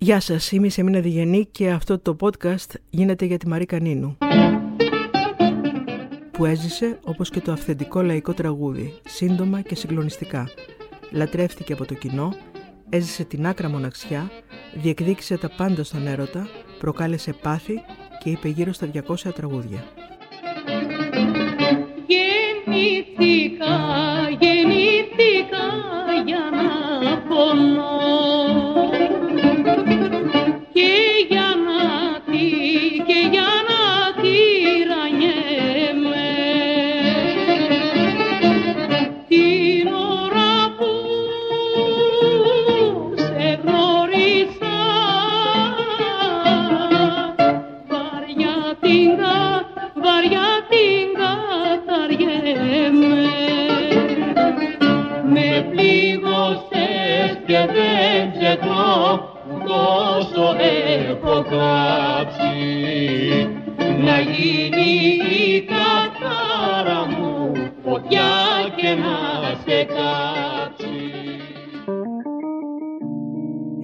Γεια σας, είμαι η Σεμίνα Διγενή και αυτό το podcast γίνεται για τη Μαρίκα Νίνου που έζησε όπως και το αυθεντικό λαϊκό τραγούδι, σύντομα και συγκλονιστικά. Λατρεύτηκε από το κοινό, έζησε την άκρα μοναξιά, διεκδίκησε τα πάντα στον έρωτα, προκάλεσε πάθη και είπε γύρω στα 200 τραγούδια.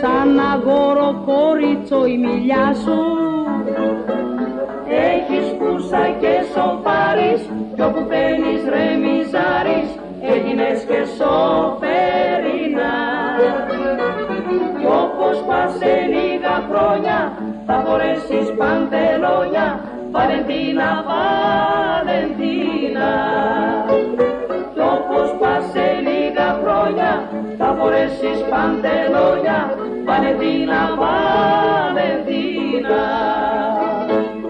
σαν αγόρο κόριτσο η μιλιά σου. Έχεις κούσα και σοφάρεις κι όπου παίρνεις ρεμιζάρεις έγινες και σοφερινά κι όπως πας σε λίγα χρόνια θα φορέσεις παντελόνια Βαλεντίνα, Βαλεντίνα.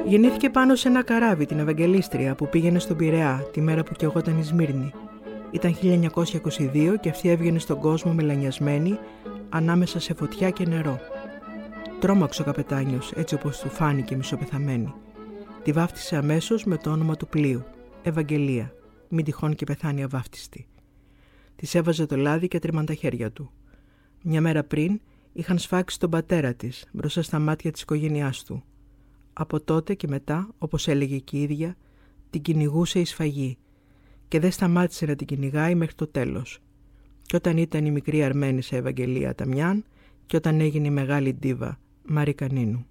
Γεννήθηκε πάνω σε ένα καράβι την Ευαγγελίστρια που πήγαινε στον Πειραιά τη μέρα που κι εγώ ήταν η Σμύρνη. Ήταν 1922 και αυτή έβγαινε στον κόσμο μελανιασμένη ανάμεσα σε φωτιά και νερό. Τρόμαξε ο καπετάνιος έτσι όπως του φάνηκε μισοπεθαμένη. Τη βάφτισε αμέσως με το όνομα του πλοίου, Ευαγγελία, μην τυχόν και πεθάνει αβάφτιστη. Της έβαζε το λάδι και τρίμαν τα χέρια του. Μια μέρα πριν είχαν σφάξει τον πατέρα της μπροστά στα μάτια της οικογένειάς του. Από τότε και μετά, όπως έλεγε και η ίδια, την κυνηγούσε η σφαγή και δεν σταμάτησε να την κυνηγάει μέχρι το τέλος. Και όταν ήταν η μικρή Αρμένη σε Ευαγγελία Ταμιάν και όταν έγινε η μεγάλη ντίβα Μαρικανίνου.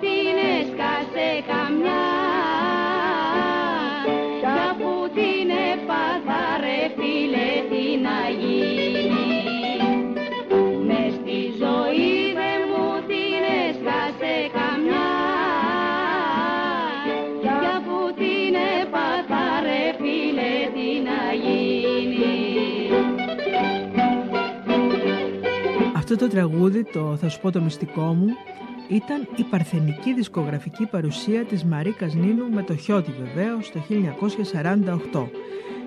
Την έσκασε καμιά. Κι αφού την έπαθα ρε φίλε τι να Αυτό το τραγούδι, το «Θα σου πω το μυστικό μου», ήταν η παρθενική δισκογραφική παρουσία της Μαρίκας Νίνου με το Χιώτη βεβαίως το 1948.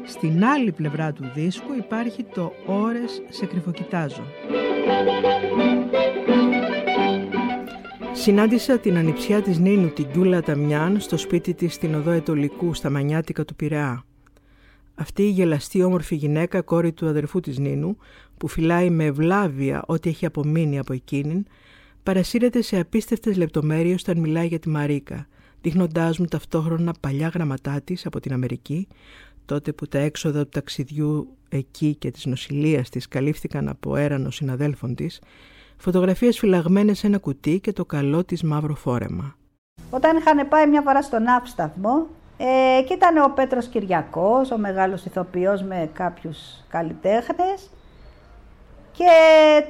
Στην άλλη πλευρά του δίσκου υπάρχει το «Ώρες σε κρυφοκοιτάζω». Συνάντησα την ανιψιά της Νίνου την Κιούλα Ταμιάν στο σπίτι της στην οδό Ετολικού στα Μανιάτικα του Πειραιά. Αυτή η γελαστή όμορφη γυναίκα, κόρη του αδερφού της Νίνου, που φυλάει με ευλάβεια ό,τι έχει απομείνει από εκείνην, παρασύρεται σε απίστευτες λεπτομέρειες όταν μιλάει για τη Μαρίκα, δείχνοντάς μου ταυτόχρονα παλιά γραμματά της από την Αμερική, τότε που τα έξοδα του ταξιδιού εκεί και της νοσηλείας της καλύφθηκαν από έρανο συναδέλφων της, φωτογραφίες φυλαγμένες σε ένα κουτί και το καλό της μαύρο φόρεμα. Όταν είχαν πάει μια φορά στον Αύσταθμο, ε, και ήταν ο Πέτρος Κυριακός, ο μεγάλος ηθοποιός με κάποιους καλλιτέχνες και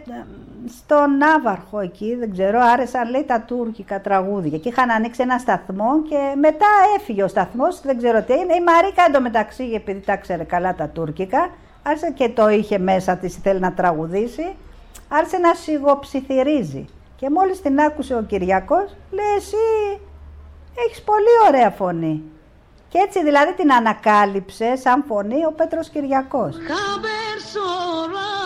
ε, στον Ναύαρχο εκεί, δεν ξέρω, άρεσαν λέει τα τουρκικά τραγούδια και είχαν ανοίξει ένα σταθμό και μετά έφυγε ο σταθμός, δεν ξέρω τι είναι. Η Μαρίκα εντωμεταξύ, επειδή τα ξέρε καλά τα τουρκικά, άρχισε και το είχε μέσα της, θέλει να τραγουδήσει, άρχισε να σιγοψιθυρίζει. Και μόλις την άκουσε ο Κυριακός, λέει εσύ έχεις πολύ ωραία φωνή. Και έτσι δηλαδή την ανακάλυψε σαν φωνή ο Πέτρος Κυριακός. Haber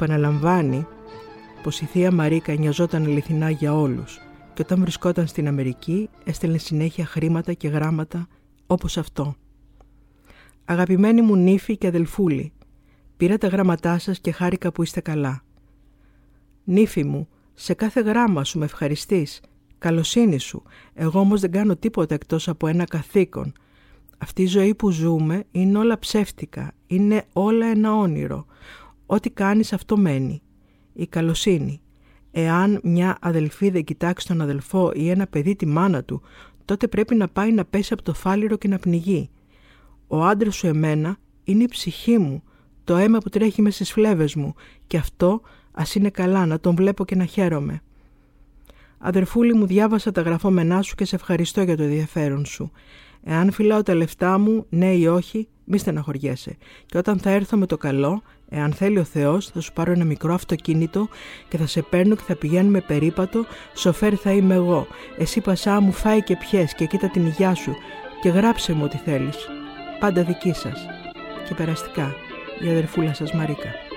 Επαναλαμβάνει πως η θεία Μαρίκα νοιαζόταν αληθινά για όλους και όταν βρισκόταν στην Αμερική έστελνε συνέχεια χρήματα και γράμματα όπως αυτό. Αγαπημένη μου νύφη και αδελφούλη, πήρα τα γράμματά σας και χάρηκα που είστε καλά. Νύφη μου, σε κάθε γράμμα σου με ευχαριστείς, καλοσύνη σου, εγώ όμως δεν κάνω τίποτα εκτός από ένα καθήκον. Αυτή η ζωή που ζούμε είναι όλα ψεύτικα, είναι όλα ένα όνειρο. Ό,τι κάνεις αυτό μένει. Η καλοσύνη. Εάν μια αδελφή δεν κοιτάξει τον αδελφό ή ένα παιδί τη μάνα του, τότε πρέπει να πάει να πέσει από το φάληρο και να πνιγεί. Ο άντρας σου εμένα είναι η ψυχή μου, το αίμα που τρέχει μες στις φλέβες μου και αυτό ας είναι καλά να τον βλέπω και να χαίρομαι. Αδερφούλη μου διάβασα τα γραφόμενά σου και σε ευχαριστώ για το ενδιαφέρον σου. Εάν φυλάω τα λεφτά μου, ναι ή όχι, μη στεναχωριέσαι. Και όταν θα έρθω με το καλό, εάν θέλει ο Θεός, θα σου πάρω ένα μικρό αυτοκίνητο και θα σε παίρνω και θα πηγαίνουμε περίπατο, σοφέρ θα είμαι εγώ. Εσύ πασά μου φάει και πιες και κοίτα την υγειά σου και γράψε μου ό,τι θέλεις. Πάντα δική σας. Και περαστικά, η αδερφούλα σας Μαρίκα.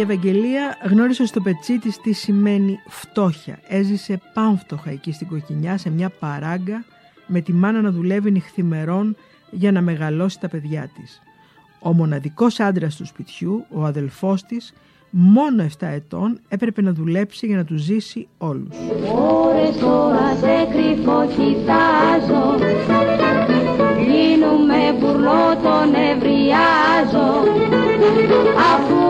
Η Ευαγγελία γνώρισε στο πετσί της τι σημαίνει φτώχεια. Έζησε πάμφτωχα εκεί στην κοκκινιά σε μια παράγκα με τη μάνα να δουλεύει νυχθημερών για να μεγαλώσει τα παιδιά της. Ο μοναδικός άντρας του σπιτιού, ο αδελφός της, μόνο 7 ετών έπρεπε να δουλέψει για να τους ζήσει όλους. Ώρες τώρα σε κρυφό κοιτάζω Λύνουμε μπουρλό τον ευριάζω Αφού το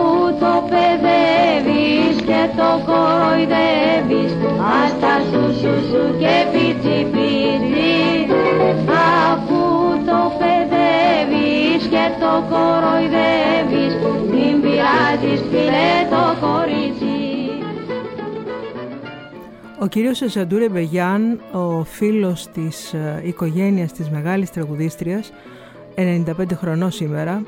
παιδεύεις και το κοροϊδεύεις. Άστα σου σου σου και πιτσι πιτσι Αφού το παιδεύεις και το κοροϊδεύεις Μην πειράζεις φίλε το κορίτσι. Ο κύριος Ζαντούρε Μπεγιάν, ο φίλος της ε, οικογένειας της μεγάλης τραγουδίστριας, 95 χρονών σήμερα,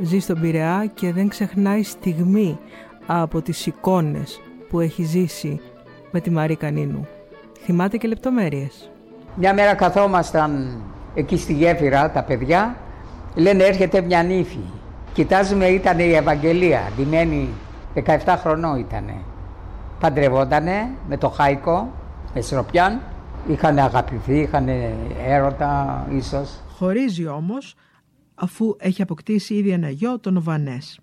ζει στον Πειραιά και δεν ξεχνάει στιγμή από τις εικόνες που έχει ζήσει με τη Μαρή Κανίνου. Θυμάται και λεπτομέρειες. Μια μέρα καθόμασταν εκεί στη γέφυρα τα παιδιά, λένε έρχεται μια νύφη. Κοιτάζουμε ήταν η Ευαγγελία, ντυμένη 17 χρονών ήτανε. Παντρευότανε με το Χάικο, με Σροπιάν. Είχαν αγαπηθεί, είχαν έρωτα ίσως. Χωρίζει όμως αφού έχει αποκτήσει ήδη ένα γιο, τον Οβανές.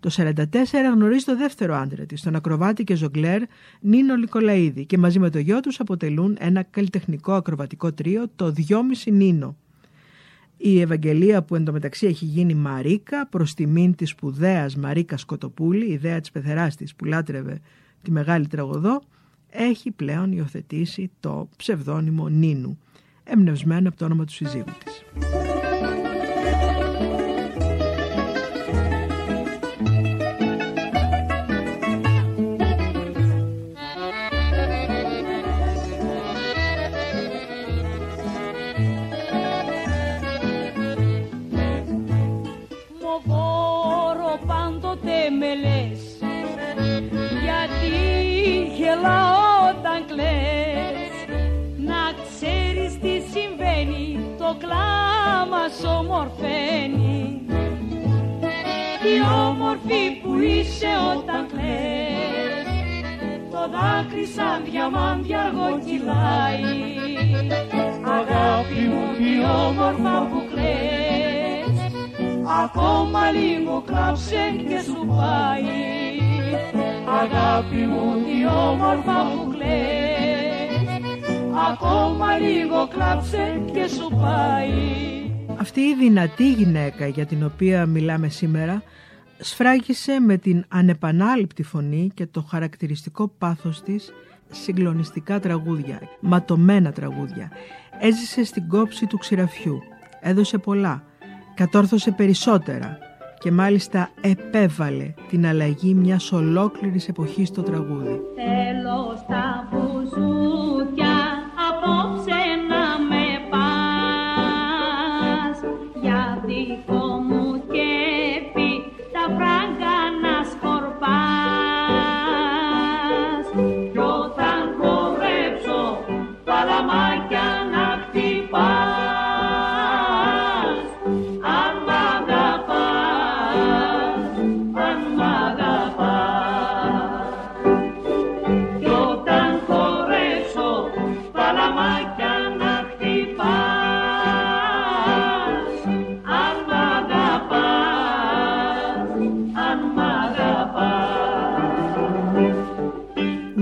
Το 1944 γνωρίζει το δεύτερο άντρα της, τον ακροβάτη και ζογκλέρ Νίνο Λικολαίδη και μαζί με το γιο τους αποτελούν ένα καλλιτεχνικό ακροβατικό τρίο, το 2,5 Νίνο. Η Ευαγγελία που εντωμεταξύ έχει γίνει Μαρίκα προς τιμήν της σπουδαίας Μαρίκα Σκοτοπούλη, ιδέα της πεθεράς της που λάτρευε τη μεγάλη τραγωδό, έχει πλέον υιοθετήσει το ψευδόνυμο Νίνου, εμπνευσμένο από το όνομα του συζύγου της. Ομορφαίνει Τι όμορφη που είσαι όταν κλαις. Το δάκρυ σαν διαμάντια αργό κυλάει. Αγάπη μου τι όμορφα που κλαις. Ακόμα λίγο κλάψε και σου πάει. Αγάπη μου τι όμορφα που κλαις. Ακόμα λίγο κλάψε και σου πάει Αυτή η δυνατή γυναίκα για την οποία μιλάμε σήμερα σφράγισε με την ανεπανάληπτη φωνή και το χαρακτηριστικό πάθος της συγκλονιστικά τραγούδια, ματωμένα τραγούδια. Έζησε στην κόψη του ξηραφιού, έδωσε πολλά, κατόρθωσε περισσότερα και μάλιστα επέβαλε την αλλαγή μιας ολόκληρης εποχής στο τραγούδι. Θέλω στα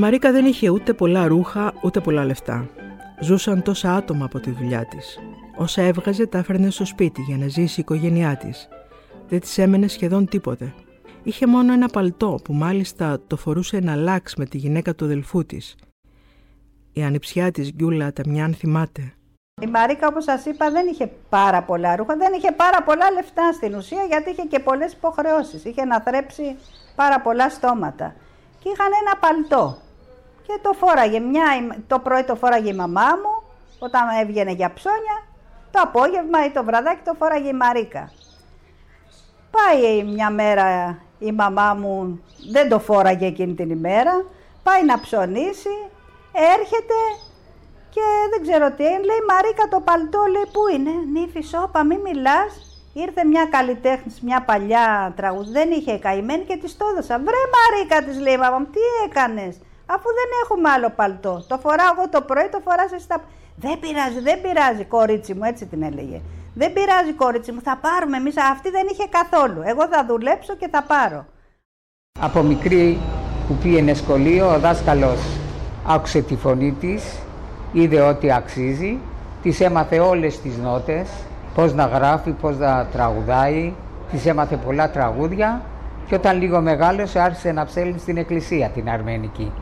Μαρίκα δεν είχε ούτε πολλά ρούχα ούτε πολλά λεφτά. Ζούσαν τόσα άτομα από τη δουλειά της. Όσα έβγαζε τα έφερνε στο σπίτι για να ζήσει η οικογένειά της. Δεν της έμενε σχεδόν τίποτε. Είχε μόνο ένα παλτό που μάλιστα το φορούσε να λάξ με τη γυναίκα του αδελφού της. Η ανιψιά της Γκιούλα Ταμιάν θυμάται. Η Μαρίκα, όπως σας είπα, δεν είχε πάρα πολλά ρούχα, δεν είχε πάρα πολλά λεφτά στην ουσία, γιατί είχε και πολλές υποχρεώσεις. Είχε να θρέψει πάρα πολλά στόματα. Και είχαν ένα παλτό. Και το φόραγε μια, το πρωί το φόραγε η μαμά μου, όταν έβγαινε για ψώνια, το απόγευμα ή το βραδάκι το φόραγε η Μαρίκα. Πάει μια μέρα η μαμά μου, δεν το φόραγε εκείνη την ημέρα, πάει να ψωνίσει, έρχεται και δεν ξέρω τι είναι, λέει Μαρίκα το παλτό, λέει πού είναι, νύφης σώπα μη μιλάς, Ήρθε μια καλλιτέχνης, μια παλιά τραγούδι, δεν είχε καημένη και της το έδωσα. Βρε Μαρίκα, της λέει μαμά τι έκανες, αφού δεν έχουμε άλλο παλτό. Το φοράω εγώ το πρωί, το φοράς εσύ τα. Δεν πειράζει, δεν πειράζει, κορίτσι μου, έτσι την έλεγε. Δεν πειράζει, κορίτσι μου, θα πάρουμε εμείς. Αυτή δεν είχε καθόλου. Εγώ θα δουλέψω και θα πάρω. Από μικρή που πήγαινε σχολείο, ο δάσκαλος άκουσε τη φωνή της, είδε ότι αξίζει, της έμαθε όλες τις νότες, πώς να γράφει, πώς να τραγουδάει, της έμαθε πολλά τραγούδια και όταν λίγο μεγάλωσε άρχισε να ψέλνει στην εκκλησία την αρμενική.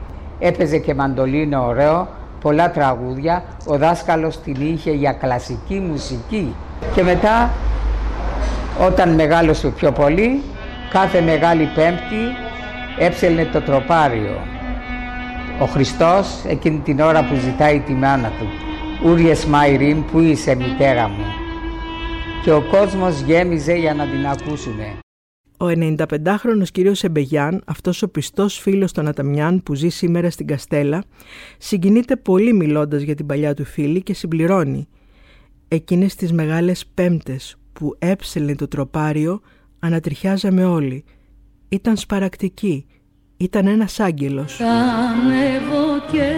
Έπαιζε και μαντολίνο ωραίο, πολλά τραγούδια, ο δάσκαλος την είχε για κλασική μουσική και μετά όταν μεγάλωσε πιο πολύ, κάθε μεγάλη πέμπτη έψελνε το τροπάριο. Ο Χριστός εκείνη την ώρα που ζητάει τη μάνα του «Ούριες Μαϊρίν, που είσαι μητέρα μου» και ο κόσμος γέμιζε για να την ακούσουνε. Ο 95χρονος κύριος Εμπεγιάν, αυτός ο πιστός φίλος των Αταμιάν που ζει σήμερα στην Καστέλα, συγκινείται πολύ μιλώντας για την παλιά του φίλη και συμπληρώνει «Εκείνες τις μεγάλες πέμπτες που έψελνε το τροπάριο, ανατριχιάζαμε όλοι. Ήταν σπαρακτική, ήταν ένας άγγελος». Θα ανέβω και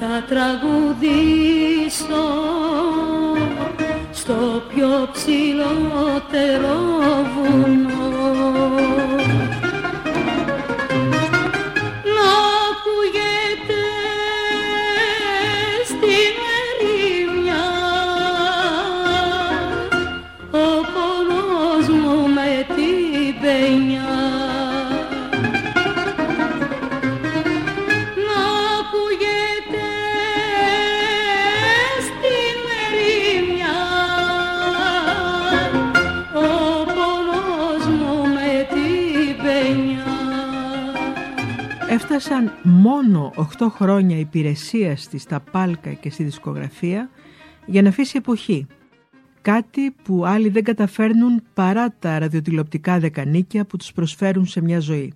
θα τραγουδήσω στο πιο ψηλότερο βουνό Έφτασαν μόνο 8 χρόνια υπηρεσίας της στα πάλκα και στη δισκογραφία για να αφήσει εποχή. Κάτι που άλλοι δεν καταφέρνουν παρά τα ραδιοτηλεοπτικά δεκανίκια που τους προσφέρουν σε μια ζωή.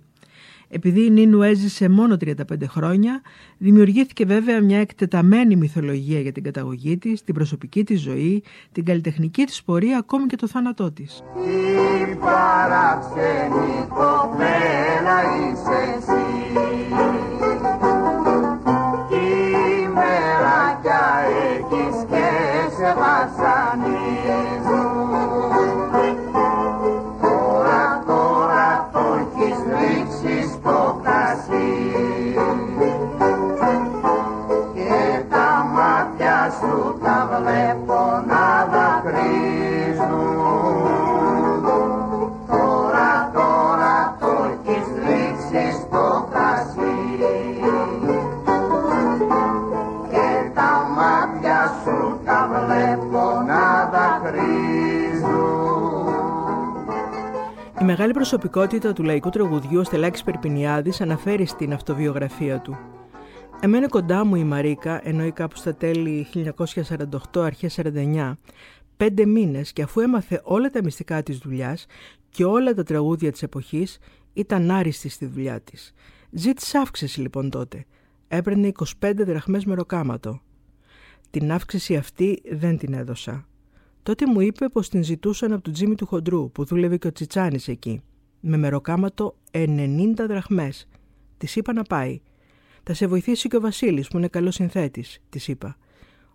Επειδή η Νίνου έζησε μόνο 35 χρόνια, δημιουργήθηκε βέβαια μια εκτεταμένη μυθολογία για την καταγωγή της, την προσωπική της ζωή, την καλλιτεχνική της πορεία, ακόμη και το θάνατό της. Τι παραξενή κοπέλα είσαι εσύ μεγάλη προσωπικότητα του λαϊκού τραγουδιού ο Στελάκης Περπινιάδης αναφέρει στην αυτοβιογραφία του. Εμένε κοντά μου η Μαρίκα, ενώ κάπου στα τέλη 1948, αρχές 49, πέντε μήνες και αφού έμαθε όλα τα μυστικά της δουλειάς και όλα τα τραγούδια της εποχής, ήταν άριστη στη δουλειά της. Ζήτησε αύξηση λοιπόν τότε. Έπαιρνε 25 δραχμές μεροκάματο. Την αύξηση αυτή δεν την έδωσα. Τότε μου είπε πως την ζητούσαν από τον Τζίμι του Χοντρού που δούλευε και ο Τσιτσάνης εκεί. Με μεροκάματο 90 δραχμές. Της είπα να πάει. Θα σε βοηθήσει και ο Βασίλης που είναι καλός συνθέτης, της είπα.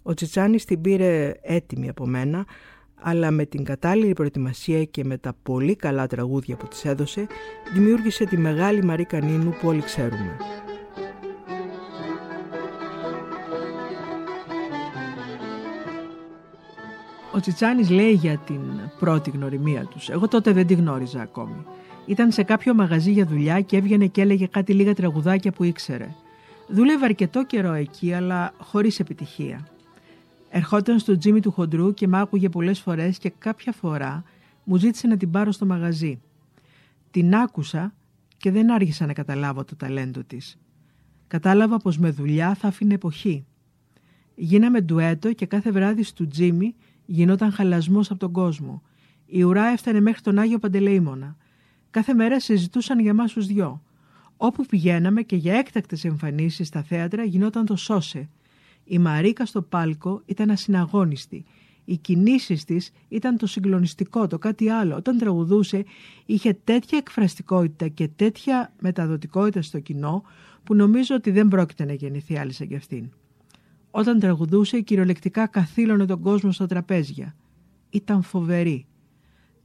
Ο Τσιτσάνης την πήρε έτοιμη από μένα, αλλά με την κατάλληλη προετοιμασία και με τα πολύ καλά τραγούδια που της έδωσε, δημιούργησε τη μεγάλη Μαρή Κανίνου που όλοι ξέρουμε. Ο Τσιτσάνης λέει για την πρώτη γνωριμία τους. Εγώ τότε δεν τη γνώριζα ακόμη. Ήταν σε κάποιο μαγαζί για δουλειά και έβγαινε και έλεγε κάτι λίγα τραγουδάκια που ήξερε. Δούλευε αρκετό καιρό εκεί, αλλά χωρίς επιτυχία. Ερχόταν στο τζίμι του χοντρού και μ' άκουγε πολλές φορές και κάποια φορά μου ζήτησε να την πάρω στο μαγαζί. Την άκουσα και δεν άργησα να καταλάβω το ταλέντο της. Κατάλαβα πως με δουλειά θα άφηνε εποχή. Γίναμε ντουέτο και κάθε βράδυ στο τζίμι γινόταν χαλασμός από τον κόσμο. Η ουρά έφτανε μέχρι τον Άγιο Παντελεήμονα. Κάθε μέρα συζητούσαν για μας τους δυο. Όπου πηγαίναμε και για έκτακτες εμφανίσεις στα θέατρα γινόταν το σώσε. Η Μαρίκα στο πάλκο ήταν ασυναγώνιστη. Οι κινήσεις της ήταν το συγκλονιστικό, το κάτι άλλο. Όταν τραγουδούσε είχε τέτοια εκφραστικότητα και τέτοια μεταδοτικότητα στο κοινό που νομίζω ότι δεν πρόκειται να γεννηθεί άλλη σαν κι αυτήν. Όταν τραγουδούσε κυριολεκτικά καθήλωνε τον κόσμο στα τραπέζια. Ήταν φοβερή.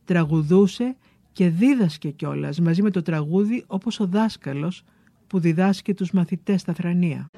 Τραγουδούσε και δίδασκε κιόλας μαζί με το τραγούδι όπως ο δάσκαλος που διδάσκει τους μαθητές στα θρανία.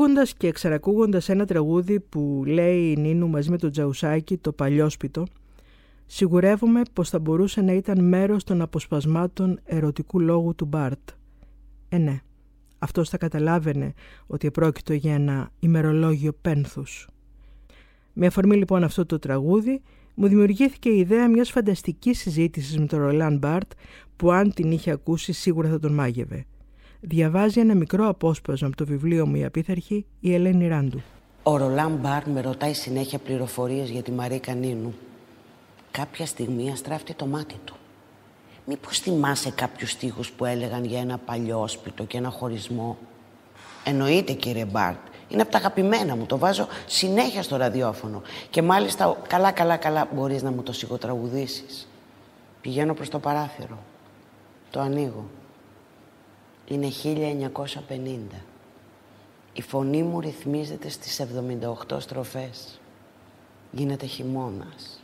Ακούγοντας και εξαρακούγοντας ένα τραγούδι που λέει η Νίνου μαζί με τον Τζαουσάκη το παλιόσπιτο, σιγουρεύομαι πως θα μπορούσε να ήταν μέρος των αποσπασμάτων ερωτικού λόγου του Μπάρτ. Ε ναι, αυτός θα καταλάβαινε ότι επρόκειτο για ένα ημερολόγιο πένθους. Με αφορμή λοιπόν αυτό το τραγούδι, μου δημιουργήθηκε η ιδέα μιας φανταστικής συζήτησης με τον Ρολάν Μπάρτ που αν την είχε ακούσει σίγουρα θα τον μάγευε. Διαβάζει ένα μικρό απόσπασμα από το βιβλίο μου «Η Απίθαρχη» η Ελένη Ράντου. Ο Ρολάν Μπάρ με ρωτάει συνέχεια πληροφορίες για τη Μαρίκα Νίνου. Κάποια στιγμή αστράφτει το μάτι του. Μήπως θυμάσαι κάποιους στίχους που έλεγαν για ένα παλιό όσπιτο και ένα χωρισμό; Εννοείται κύριε Μπάρτ. Είναι από τα αγαπημένα μου. Το βάζω συνέχεια στο ραδιόφωνο. Και μάλιστα καλά καλά καλά μπορείς να μου το σιγοτραγουδήσεις. Πηγαίνω προς το παράθυρο. Το ανοίγω. Είναι 1950. Η φωνή μου ρυθμίζεται στις 78 στροφές. Γίνεται χειμώνας.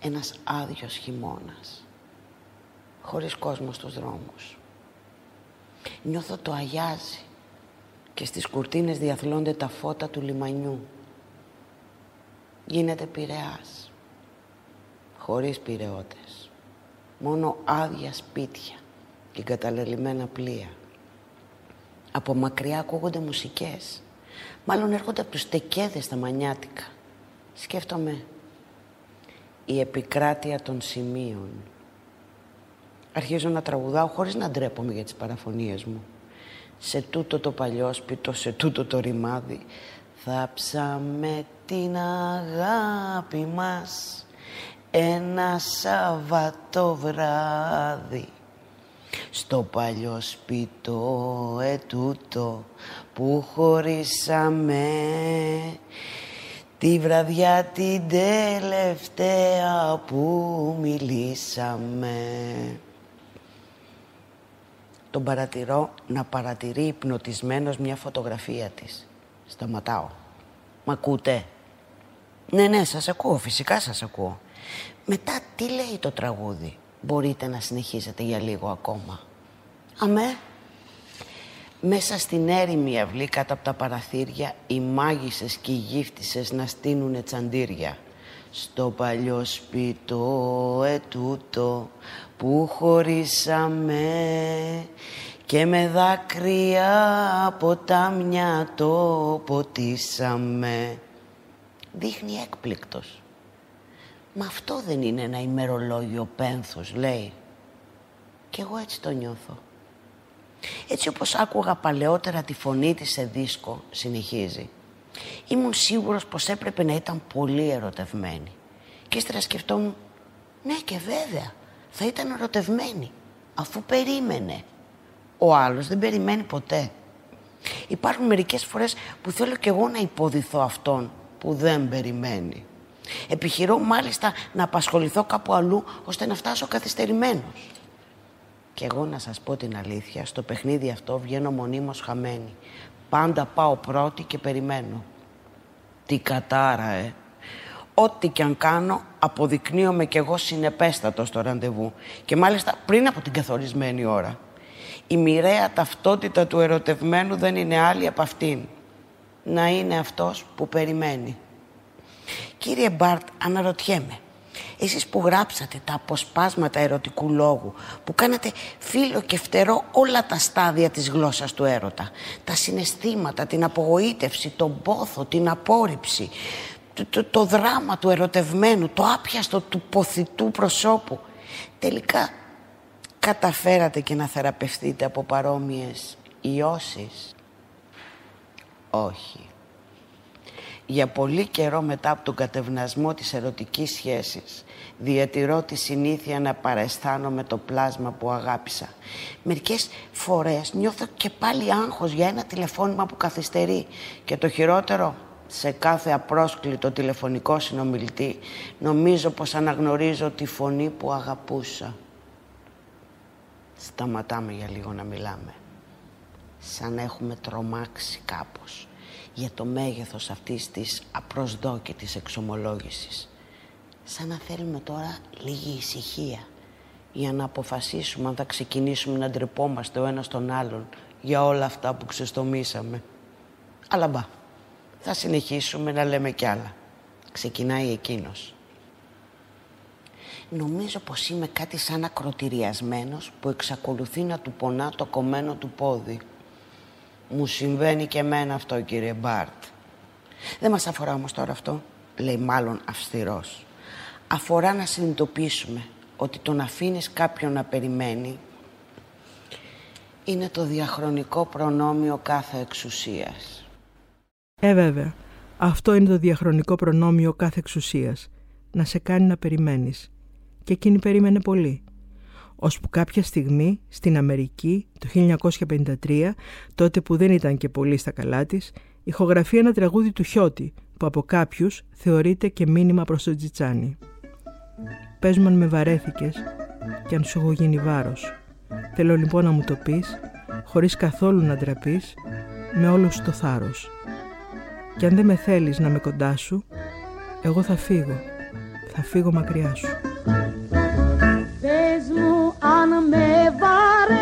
Ένας άδειος χειμώνας. Χωρίς κόσμο στους δρόμους. Νιώθω το αγιάζει και στις κουρτίνες διαθλώνται τα φώτα του λιμανιού. Γίνεται πειραιάς. Χωρίς πειραιώτες. Μόνο άδεια σπίτια και εγκαταλελειμμένα πλοία. Από μακριά ακούγονται μουσικές. Μάλλον έρχονται από τους τεκέδες τα μανιάτικα. Σκέφτομαι η επικράτεια των σημείων. Αρχίζω να τραγουδάω χωρίς να ντρέπομαι για τις παραφωνίες μου. Σε τούτο το παλιόσπιτο, σε τούτο το ρημάδι, θάψαμε την αγάπη μας ένα Σαββατό βράδυ στο παλιό σπιτό ετούτο που χωρίσαμε τη βραδιά την τελευταία που μιλήσαμε. Τον παρατηρώ να παρατηρεί υπνοτισμένος μια φωτογραφία της. Σταματάω. Μ' ακούτε; Ναι, ναι, σας ακούω, φυσικά σας ακούω. Μετά τι λέει το τραγούδι; Μπορείτε να συνεχίσετε για λίγο ακόμα. Αμέ. Μέσα στην έρημη αυλή κάτω από τα παραθύρια οι μάγισσες και οι γύφτισες να στείνουνε τσαντήρια. Στο παλιό σπίτο ετούτο που χωρίσαμε και με δάκρυα ποτάμια το ποτίσαμε. Δείχνει έκπληκτος. Μα αυτό δεν είναι ένα ημερολόγιο πένθους, λέει. Κι εγώ έτσι το νιώθω. Έτσι όπως άκουγα παλαιότερα τη φωνή της σε δίσκο, συνεχίζει. Ήμουν σίγουρος πως έπρεπε να ήταν πολύ ερωτευμένη. Και ύστερα σκεφτόμουν, ναι και βέβαια, θα ήταν ερωτευμένη, αφού περίμενε. Ο άλλος δεν περιμένει ποτέ. Υπάρχουν μερικές φορές που θέλω κι εγώ να υποδηθώ αυτόν που δεν περιμένει. Επιχειρώ μάλιστα να απασχοληθώ κάπου αλλού ώστε να φτάσω καθυστερημένος. Και εγώ να σας πω την αλήθεια, στο παιχνίδι αυτό βγαίνω μονίμως χαμένη. Πάντα πάω πρώτη και περιμένω. Τι κατάρα, ε. Ό,τι και αν κάνω, αποδεικνύομαι κι εγώ συνεπέστατος στο ραντεβού. Και μάλιστα πριν από την καθορισμένη ώρα. Η μοιραία ταυτότητα του ερωτευμένου δεν είναι άλλη από αυτήν. Να είναι αυτός που περιμένει. Κύριε Μπάρτ, αναρωτιέμαι. Εσείς που γράψατε τα αποσπάσματα ερωτικού λόγου, που κάνατε φίλο και φτερό όλα τα στάδια της γλώσσας του έρωτα, τα συναισθήματα, την απογοήτευση, τον πόθο, την απόρριψη, το, το, το δράμα του ερωτευμένου, το άπιαστο του ποθητού προσώπου. Τελικά καταφέρατε και να θεραπευτείτε από παρόμοιες ιώσεις; Όχι. Για πολύ καιρό μετά από τον κατευνασμό της ερωτικής σχέσης διατηρώ τη συνήθεια να παραισθάνομαι το πλάσμα που αγάπησα. Μερικές φορές νιώθω και πάλι άγχος για ένα τηλεφώνημα που καθυστερεί και το χειρότερο σε κάθε απρόσκλητο τηλεφωνικό συνομιλητή νομίζω πως αναγνωρίζω τη φωνή που αγαπούσα. Σταματάμε για λίγο να μιλάμε. Σαν έχουμε τρομάξει κάπως για το μέγεθος αυτής της απροσδόκητης εξομολόγησης. Σαν να θέλουμε τώρα λίγη ησυχία για να αποφασίσουμε αν θα ξεκινήσουμε να ντρεπόμαστε ο ένας τον άλλον για όλα αυτά που ξεστομίσαμε. Αλλά μπα, θα συνεχίσουμε να λέμε κι άλλα. Ξεκινάει εκείνος. Νομίζω πως είμαι κάτι σαν ακροτηριασμένος που εξακολουθεί να του πονά το κομμένο του πόδι. Μου συμβαίνει και εμένα αυτό, κύριε Μπάρτ. Δεν μας αφορά όμως τώρα αυτό, λέει μάλλον αυστηρός. Αφορά να συνειδητοποιήσουμε ότι το να αφήνεις κάποιον να περιμένει είναι το διαχρονικό προνόμιο κάθε εξουσίας. Ε, βέβαια. Αυτό είναι το διαχρονικό προνόμιο κάθε εξουσίας. Να σε κάνει να περιμένεις. Και εκείνη περίμενε πολύ ώσπου κάποια στιγμή στην Αμερική το 1953, τότε που δεν ήταν και πολύ στα καλά της, ηχογραφεί ένα τραγούδι του Χιώτη που από κάποιους θεωρείται και μήνυμα προς το Τζιτσάνι. Πες μου αν με βαρέθηκες και αν σου έχω γίνει βάρος. Θέλω λοιπόν να μου το πεις, χωρίς καθόλου να ντραπείς, με όλος σου το θάρρος. Και αν δεν με θέλεις να με κοντά σου, εγώ θα φύγω, θα φύγω μακριά σου. Ανεψιά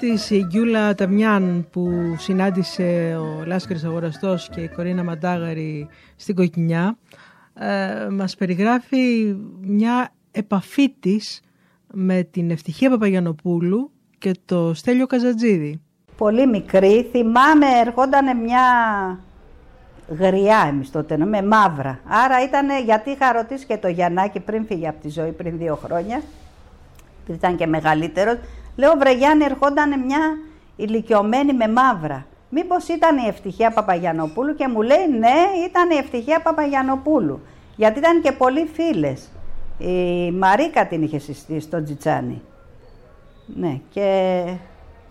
της η Γκιούλα Ταμιάν που συνάντησε ο Λάσκαρης Αγοραστός και η Κορίνα Μαντάγαρη στην Κοκκινιά ε, μας περιγράφει μια επαφή της με την Ευτυχία Παπαγιανοπούλου και το Στέλιο Καζατζίδη. Πολύ μικρή, θυμάμαι ερχόταν μια γριά εμείς τότε, με μαύρα. Άρα ήταν, γιατί είχα ρωτήσει και το Γιαννάκη πριν φύγει από τη ζωή, πριν δύο χρόνια, ήταν και μεγαλύτερος, Λέω, βρε Γιάννη, ερχόταν μια ηλικιωμένη με μαύρα. Μήπως ήταν η Ευτυχία Παπαγιανοπούλου και μου λέει ναι, ήταν η Ευτυχία Παπαγιανοπούλου. Γιατί ήταν και πολλοί φίλες. Η Μαρίκα την είχε συστήσει στο Τζιτσάνι. Ναι, και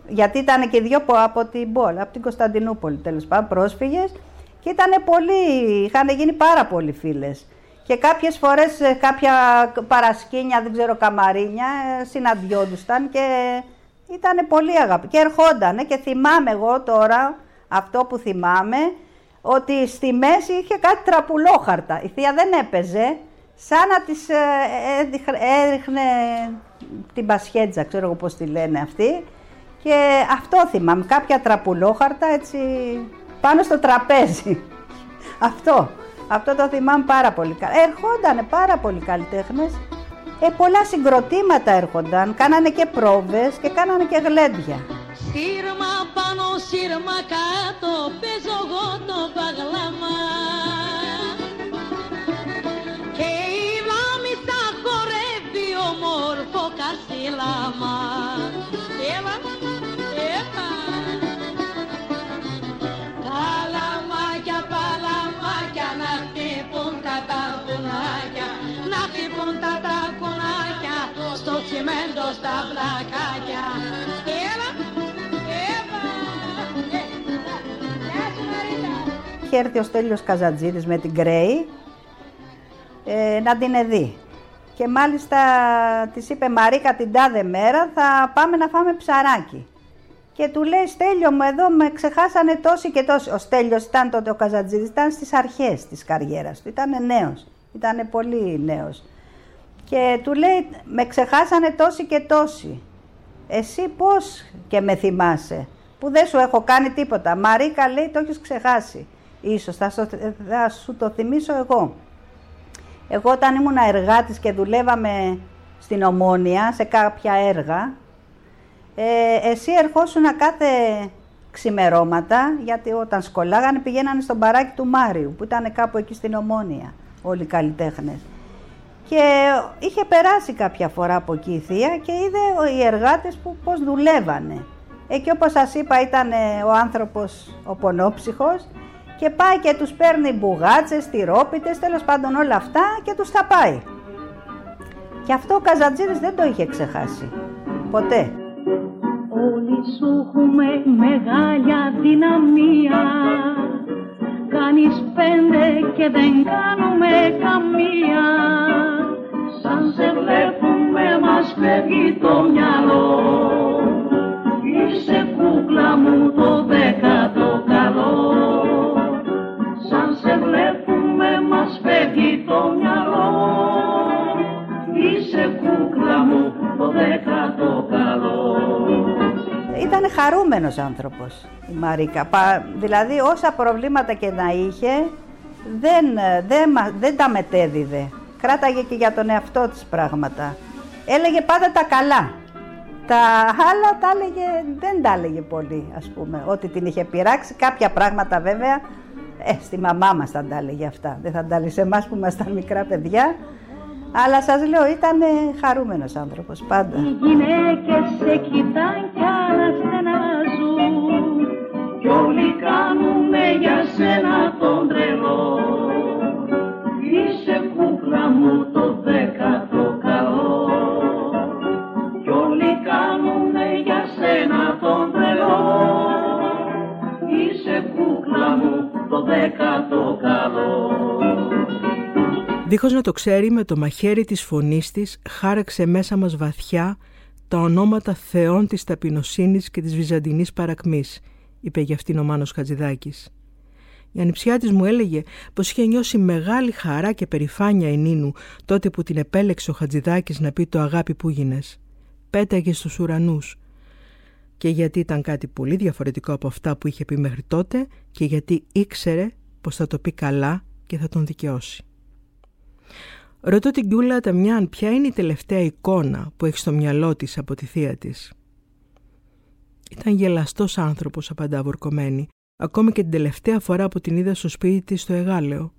γιατί ήταν και δύο από την Πόλη, από την Κωνσταντινούπολη τέλος πάντων, πρόσφυγες και ήταν πολύ, είχαν γίνει πάρα πολλοί φίλες. Και κάποιες φορές ε, κάποια παρασκήνια, δεν ξέρω, καμαρίνια, ε, συναντιόντουσαν και ήταν πολύ αγάπη. Και ερχόντανε και θυμάμαι εγώ τώρα, αυτό που θυμάμαι, ότι στη μέση είχε κάτι τραπουλόχαρτα. Η θεία δεν έπαιζε, σαν να της ε, έριχνε την πασχέτζα, ξέρω εγώ πώς τη λένε αυτή. Και αυτό θυμάμαι, κάποια τραπουλόχαρτα έτσι πάνω στο τραπέζι. αυτό. Αυτό το θυμάμαι πάρα πολύ καλά. Ερχόντανε πάρα πολλοί καλλιτέχνες. Ε, πολλά συγκροτήματα έρχονταν. Κάνανε και πρόβες και κάνανε και γλέντια. Σύρμα πάνω, σύρμα κάτω, παίζω εγώ το παγλάμα. Και η λάμη τα χορεύει ομορφό κασιλάμα. Στα πλακάκια. Έλα, έλα. Γεια σου Μαρίτα. Είχε έρθει ο Στέλιος Καζατζίδης με την Γκρέη ε, να την δει. Και μάλιστα της είπε Μαρίκα την τάδε μέρα θα πάμε να φάμε ψαράκι. Και του λέει Στέλιο μου εδώ με ξεχάσανε τόσοι και τόσοι. Ο Στέλιος ήταν τότε ο Καζατζίδης, ήταν στις αρχές της καριέρας του, ήταν νέος, ήταν πολύ νέος. Και του λέει με ξεχάσανε τόσοι και τόσοι. Εσύ πώς και με θυμάσαι, που δεν σου έχω κάνει τίποτα. Μαρίκα λέει το έχεις ξεχάσει. Ίσως θα, σου- θα σου το θυμίσω εγώ. Εγώ όταν ήμουν εργάτης και δουλεύαμε στην Ομόνια σε κάποια έργα, ε, εσύ ερχόσουν κάθε ξημερώματα, γιατί όταν σκολάγανε πηγαίνανε στον παράκι του Μάριου, που ήταν κάπου εκεί στην Ομόνια, όλοι οι καλλιτέχνες. Και είχε περάσει κάποια φορά από εκεί η θεία και είδε οι εργάτες που πώς δουλεύανε. Εκεί όπως σας είπα ήταν ε, ο άνθρωπος ο πονόψυχος και πάει και τους παίρνει μπουγάτσες, τυρόπιτες, τέλος πάντων όλα αυτά και τους τα πάει. Και αυτό ο Καζατζίδης δεν το είχε ξεχάσει. Ποτέ. Όλοι σου έχουμε μεγάλη αδυναμία Κάνεις πέντε και δεν κάνουμε καμία. Σαν σε βλέπουμε μας φεύγει το μυαλό. Είσαι κούκλα μου το δέκατο καλό. Σαν σε βλέπουμε μας φεύγει το μυαλό. Είσαι κούκλα μου το δέκατο καλό Ήταν χαρούμενος άνθρωπος η Μαρίκα. Πα- δηλαδή όσα προβλήματα και να είχε δεν, δεν, μα- δεν τα μετέδιδε. Κράταγε και για τον εαυτό της πράγματα. Έλεγε πάντα τα καλά. Τα άλλα τα έλεγε, δεν τα έλεγε πολύ ας πούμε. Ό,τι την είχε πειράξει. Κάποια πράγματα βέβαια, ε, στη μαμά μας θα τα έλεγε αυτά. Δεν θα τα έλεγε σε εμάς που ήμασταν μικρά παιδιά. Αλλά σας λέω ήταν χαρούμενος άνθρωπος πάντα. Οι γυναίκες σε κοιτάν κι άλλα στενάζουν κι όλοι κάνουνε για σένα τον τρελό. Είσαι κούκλα μου το δέκατο καλό. Κι όλοι κάνουνε για σένα τον τρελό. Είσαι κούκλα μου το δέκατο καλό Δίχως να το ξέρει με το μαχαίρι της φωνής της χάραξε μέσα μας βαθιά τα ονόματα θεών της ταπεινοσύνης και της βυζαντινής παρακμής, είπε για αυτήν ο Μάνος Χατζηδάκης. Η ανιψιά της μου έλεγε πως είχε νιώσει μεγάλη χαρά και περηφάνεια η Νίνου τότε που την επέλεξε ο Χατζηδάκης να πει το αγάπη που γίνες. Πέταγε στους ουρανούς. Και γιατί ήταν κάτι πολύ διαφορετικό από αυτά που είχε πει μέχρι τότε και γιατί ήξερε πως θα το πει καλά και θα τον δικαιώσει. Ρωτώ την Κιούλα Ταμιάν ποια είναι η τελευταία εικόνα που έχει στο μυαλό της από τη θεία της. Ήταν γελαστός άνθρωπος, απαντά βουρκωμένη, ακόμη και την τελευταία φορά που την είδα στο σπίτι της στο Εγάλεο.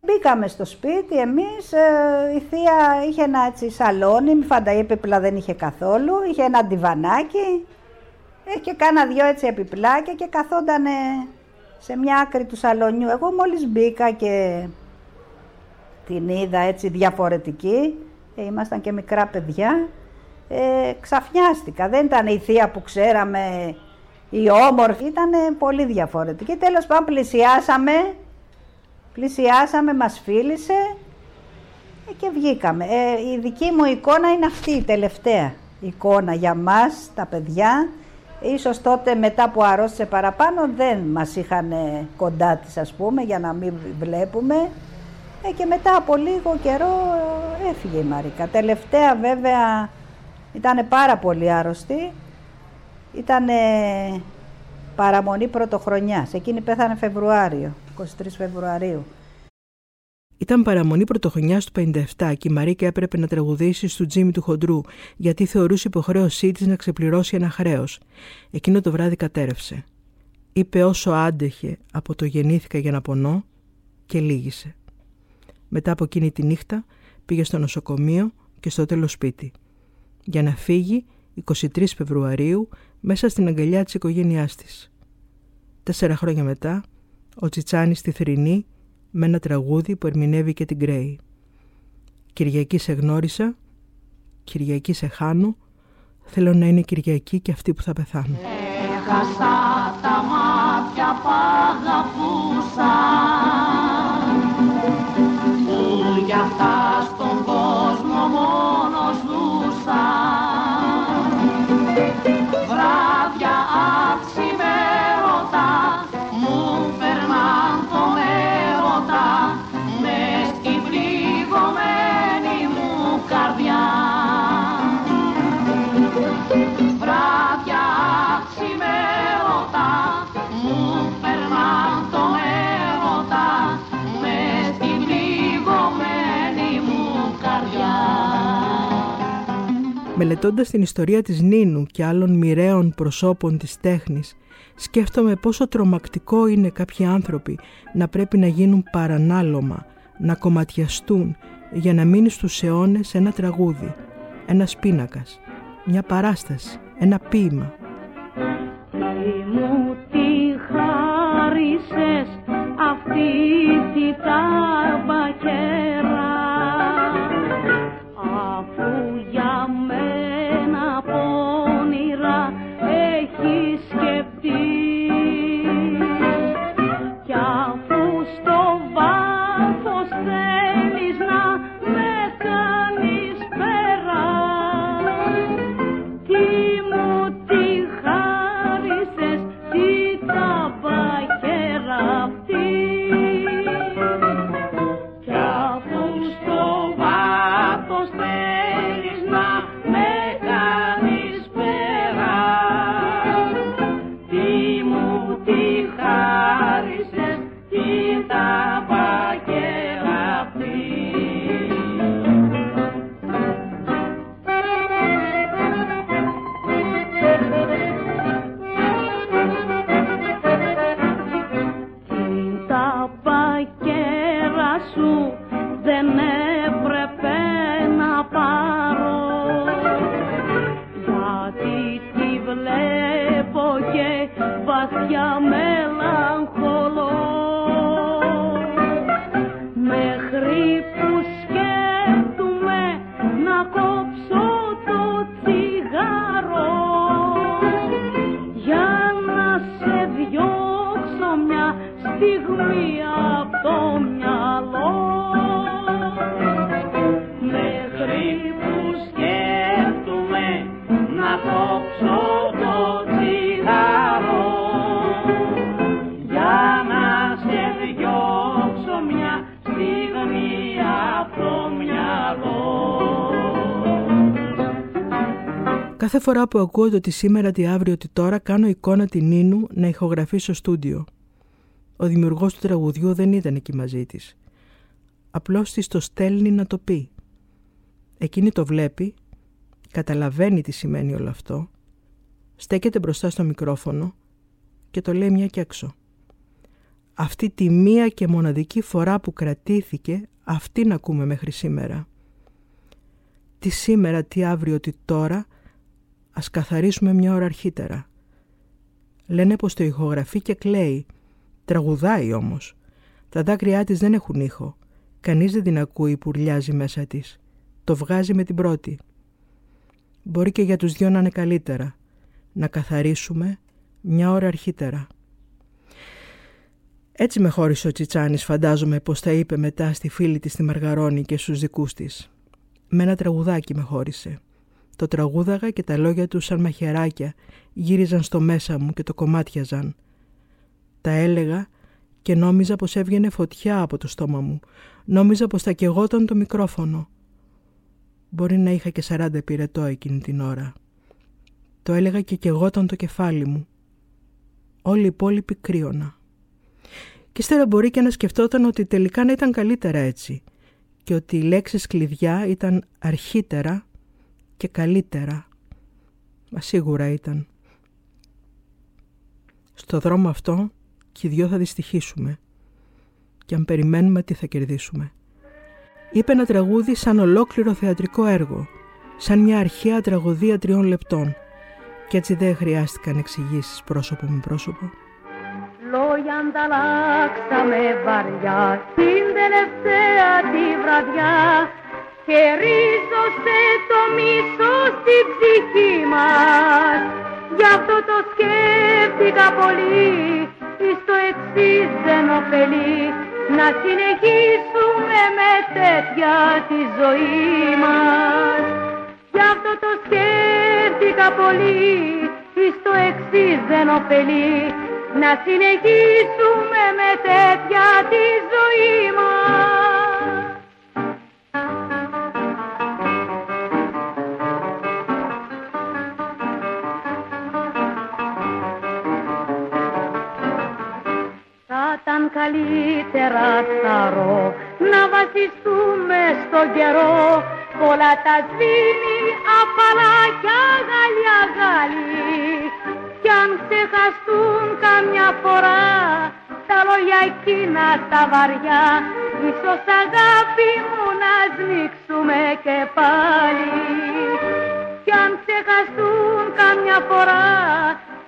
Μπήκαμε στο σπίτι εμείς, ε, η θεία είχε ένα έτσι σαλόνι, μη φαντα έπιπλα δεν είχε καθόλου, είχε ένα ντιβανάκι ε, και κάνα δυο έτσι επιπλάκια και καθόταν σε μια άκρη του σαλονιού. Εγώ μόλις μπήκα και την είδα έτσι διαφορετική, ε, ήμασταν και μικρά παιδιά, ε, ξαφνιάστηκα. Δεν ήταν η θεία που ξέραμε, η όμορφη, ήταν πολύ διαφορετική. Τέλος πάντων πλησιάσαμε, πλησιάσαμε, μας φίλησε ε, και βγήκαμε. Ε, η δική μου εικόνα είναι αυτή η τελευταία εικόνα για μας, τα παιδιά. Ίσως τότε μετά που αρρώστησε παραπάνω δεν μας είχαν κοντά της ας πούμε για να μην βλέπουμε. Ε, και μετά από λίγο καιρό ε, έφυγε η Μαρίκα. Τελευταία βέβαια ήταν πάρα πολύ άρρωστη. Ήταν παραμονή πρωτοχρονιάς. Εκείνη πέθανε Φεβρουάριο, 23 Φεβρουαρίου. Ήταν παραμονή πρωτοχρονιάς του 57 και η Μαρίκα έπρεπε να τραγουδήσει στο τζίμι του χοντρού, γιατί θεωρούσε υποχρέωσή της να ξεπληρώσει ένα χρέος. Εκείνο το βράδυ κατέρευσε. Είπε όσο άντεχε από το γεννήθηκα για να πονώ και λύγησε. Μετά από εκείνη τη νύχτα πήγε στο νοσοκομείο και στο τέλος σπίτι. Για να φύγει 23 Φεβρουαρίου μέσα στην αγκαλιά της οικογένειάς της. Τέσσερα χρόνια μετά, ο Τσιτσάνης στη Θρηνή με ένα τραγούδι που ερμηνεύει και την Γκρέη. Κυριακή σε γνώρισα, Κυριακή σε χάνω, θέλω να είναι Κυριακή και αυτή που θα πεθάνω. Έχασα τα μάτια που αγαπούσα Μελετώντας την ιστορία της Νίνου και άλλων μοιραίων προσώπων της τέχνης, σκέφτομαι πόσο τρομακτικό είναι κάποιοι άνθρωποι να πρέπει να γίνουν παρανάλωμα, να κομματιαστούν για να μείνει στους αιώνες ένα τραγούδι, ένας πίνακας, μια παράσταση, ένα ποίημα. Τι μου τη χάρισες αυτή τη ταμπακέρα Κάθε φορά που ακούω το ότι σήμερα, τι αύριο, τι τώρα, κάνω εικόνα την Νίνου να ηχογραφεί στο στούντιο. Ο δημιουργός του τραγουδιού δεν ήταν εκεί μαζί της. Απλώς της το στέλνει να το πει. Εκείνη το βλέπει, καταλαβαίνει τι σημαίνει όλο αυτό, στέκεται μπροστά στο μικρόφωνο και το λέει μια και έξω. Αυτή τη μία και μοναδική φορά που κρατήθηκε, αυτή να ακούμε μέχρι σήμερα. Τι σήμερα, τι αύριο, τι τώρα, ας καθαρίσουμε μια ώρα αρχίτερα. Λένε πως το ηχογραφεί και κλαίει. Τραγουδάει όμως. Τα δάκρυά της δεν έχουν ήχο. Κανείς δεν την ακούει που ουρλιάζει μέσα της. Το βγάζει με την πρώτη. Μπορεί και για τους δυο να είναι καλύτερα. Να καθαρίσουμε μια ώρα αρχίτερα. Έτσι με χώρισε ο Τσιτσάνης φαντάζομαι πως θα είπε μετά στη φίλη της τη Μαργαρόνη και στους δικούς της. Με ένα τραγουδάκι με χώρισε. Το τραγούδαγα και τα λόγια τους σαν μαχαιράκια γύριζαν στο μέσα μου και το κομμάτιαζαν. Τα έλεγα και νόμιζα πως έβγαινε φωτιά από το στόμα μου. Νόμιζα πως θα κεγόταν το μικρόφωνο. Μπορεί να είχα και 40 πυρετό εκείνη την ώρα. Το έλεγα και κεγόταν το κεφάλι μου. Όλοι οι υπόλοιποι κρύωνα. Και ύστερα μπορεί και να σκεφτόταν ότι τελικά να ήταν καλύτερα έτσι και ότι οι λέξεις κλειδιά ήταν αρχίτερα και καλύτερα. Μα σίγουρα ήταν. Στο δρόμο αυτό και οι δυο θα δυστυχήσουμε και αν περιμένουμε τι θα κερδίσουμε. Είπε ένα τραγούδι σαν ολόκληρο θεατρικό έργο, σαν μια αρχαία τραγωδία τριών λεπτών και έτσι δεν χρειάστηκαν εξηγήσεις πρόσωπο με πρόσωπο. Λόγια ανταλλάξαμε βαριά την τελευταία τη βραδιά και ρίζωσε το μίσο στην ψυχή μας. Γι' αυτό το σκέφτηκα πολύ, εις το εξής δεν ωφελεί, να συνεχίσουμε με τέτοια τη ζωή μας. Γι' αυτό το σκέφτηκα πολύ, εις το εξής δεν ωφελεί, να συνεχίσουμε με τέτοια τη ζωή μας. Θα ήταν καλύτερα θαρώ να βασιστούμε στον καιρό. Όλα τα σβήνει απαλά κι αγάλια γάλι κι αν ξεχαστούν καμιά φορά τα λόγια εκείνα τα βαριά. Ίσως αγάπη μου να σμίξουμε και πάλι. Κι αν ξεχαστούν καμιά φορά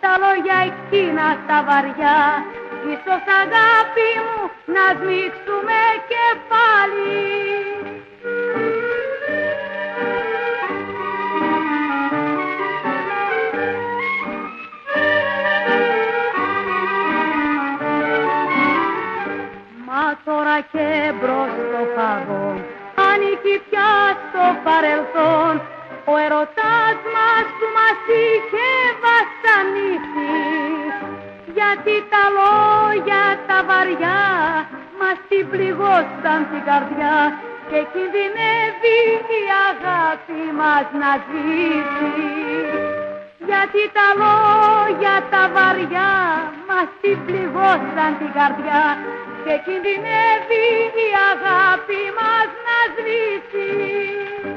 τα λόγια εκείνα τα βαριά ίσως αγάπη μου να σμίξουμε και πάλι Μα τώρα και μπρος στο φαγό ανήκει πια στο παρελθόν. Ο ερωτάς μας που μας είχε βασανίσει γιατί τα λόγια τα βαριά μας την πληγώσαν την καρδιά και κινδυνεύει η αγάπη μας να ζήσει γιατί τα λόγια τα βαριά μας την πληγώσαν την καρδιά και κινδυνεύει η αγάπη μας να σβήσει.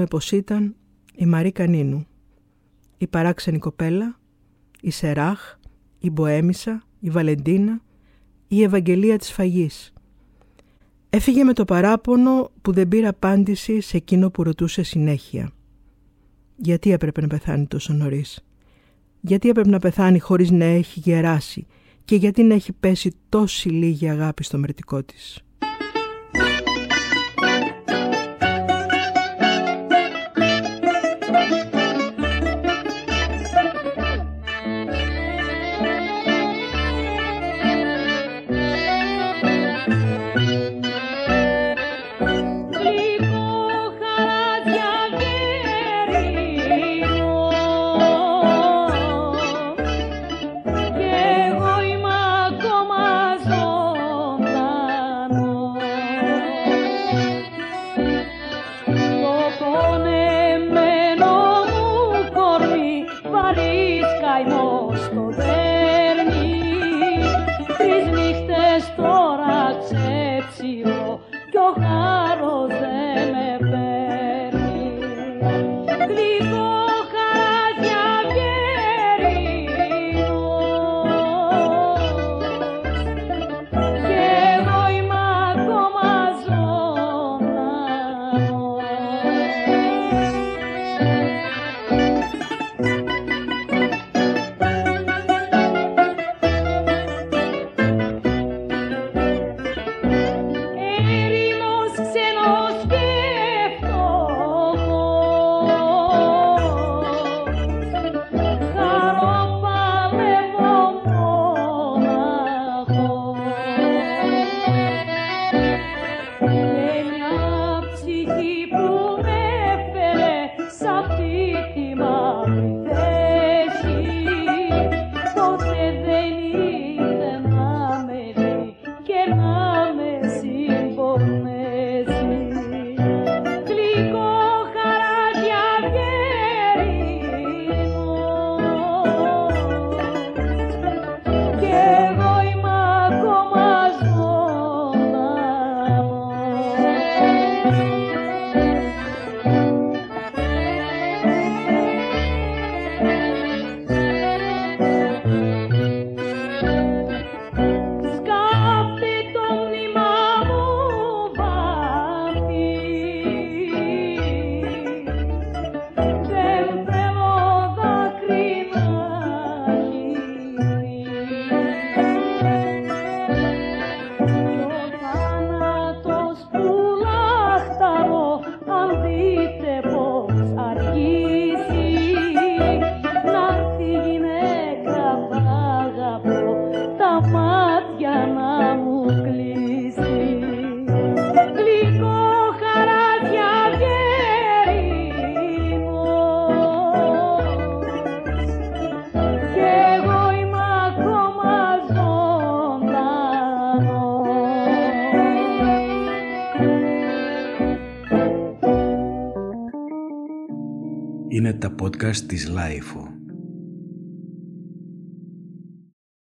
Νομίζουμε πως ήταν η Μαρή Κανίνου. Η παράξενη κοπέλα, η Σεράχ, η Μποέμισα, η Βαλεντίνα, η Ευαγγελία της Φαγής. Έφυγε με το παράπονο που δεν πήρε απάντηση σε εκείνο που ρωτούσε συνέχεια. Γιατί έπρεπε να πεθάνει τόσο νωρίς; Γιατί έπρεπε να πεθάνει χωρίς να έχει γεράσει; Και γιατί να έχει πέσει τόση λίγη αγάπη στο μερτικό της; Oh. Είναι τα podcast της Λάιφο.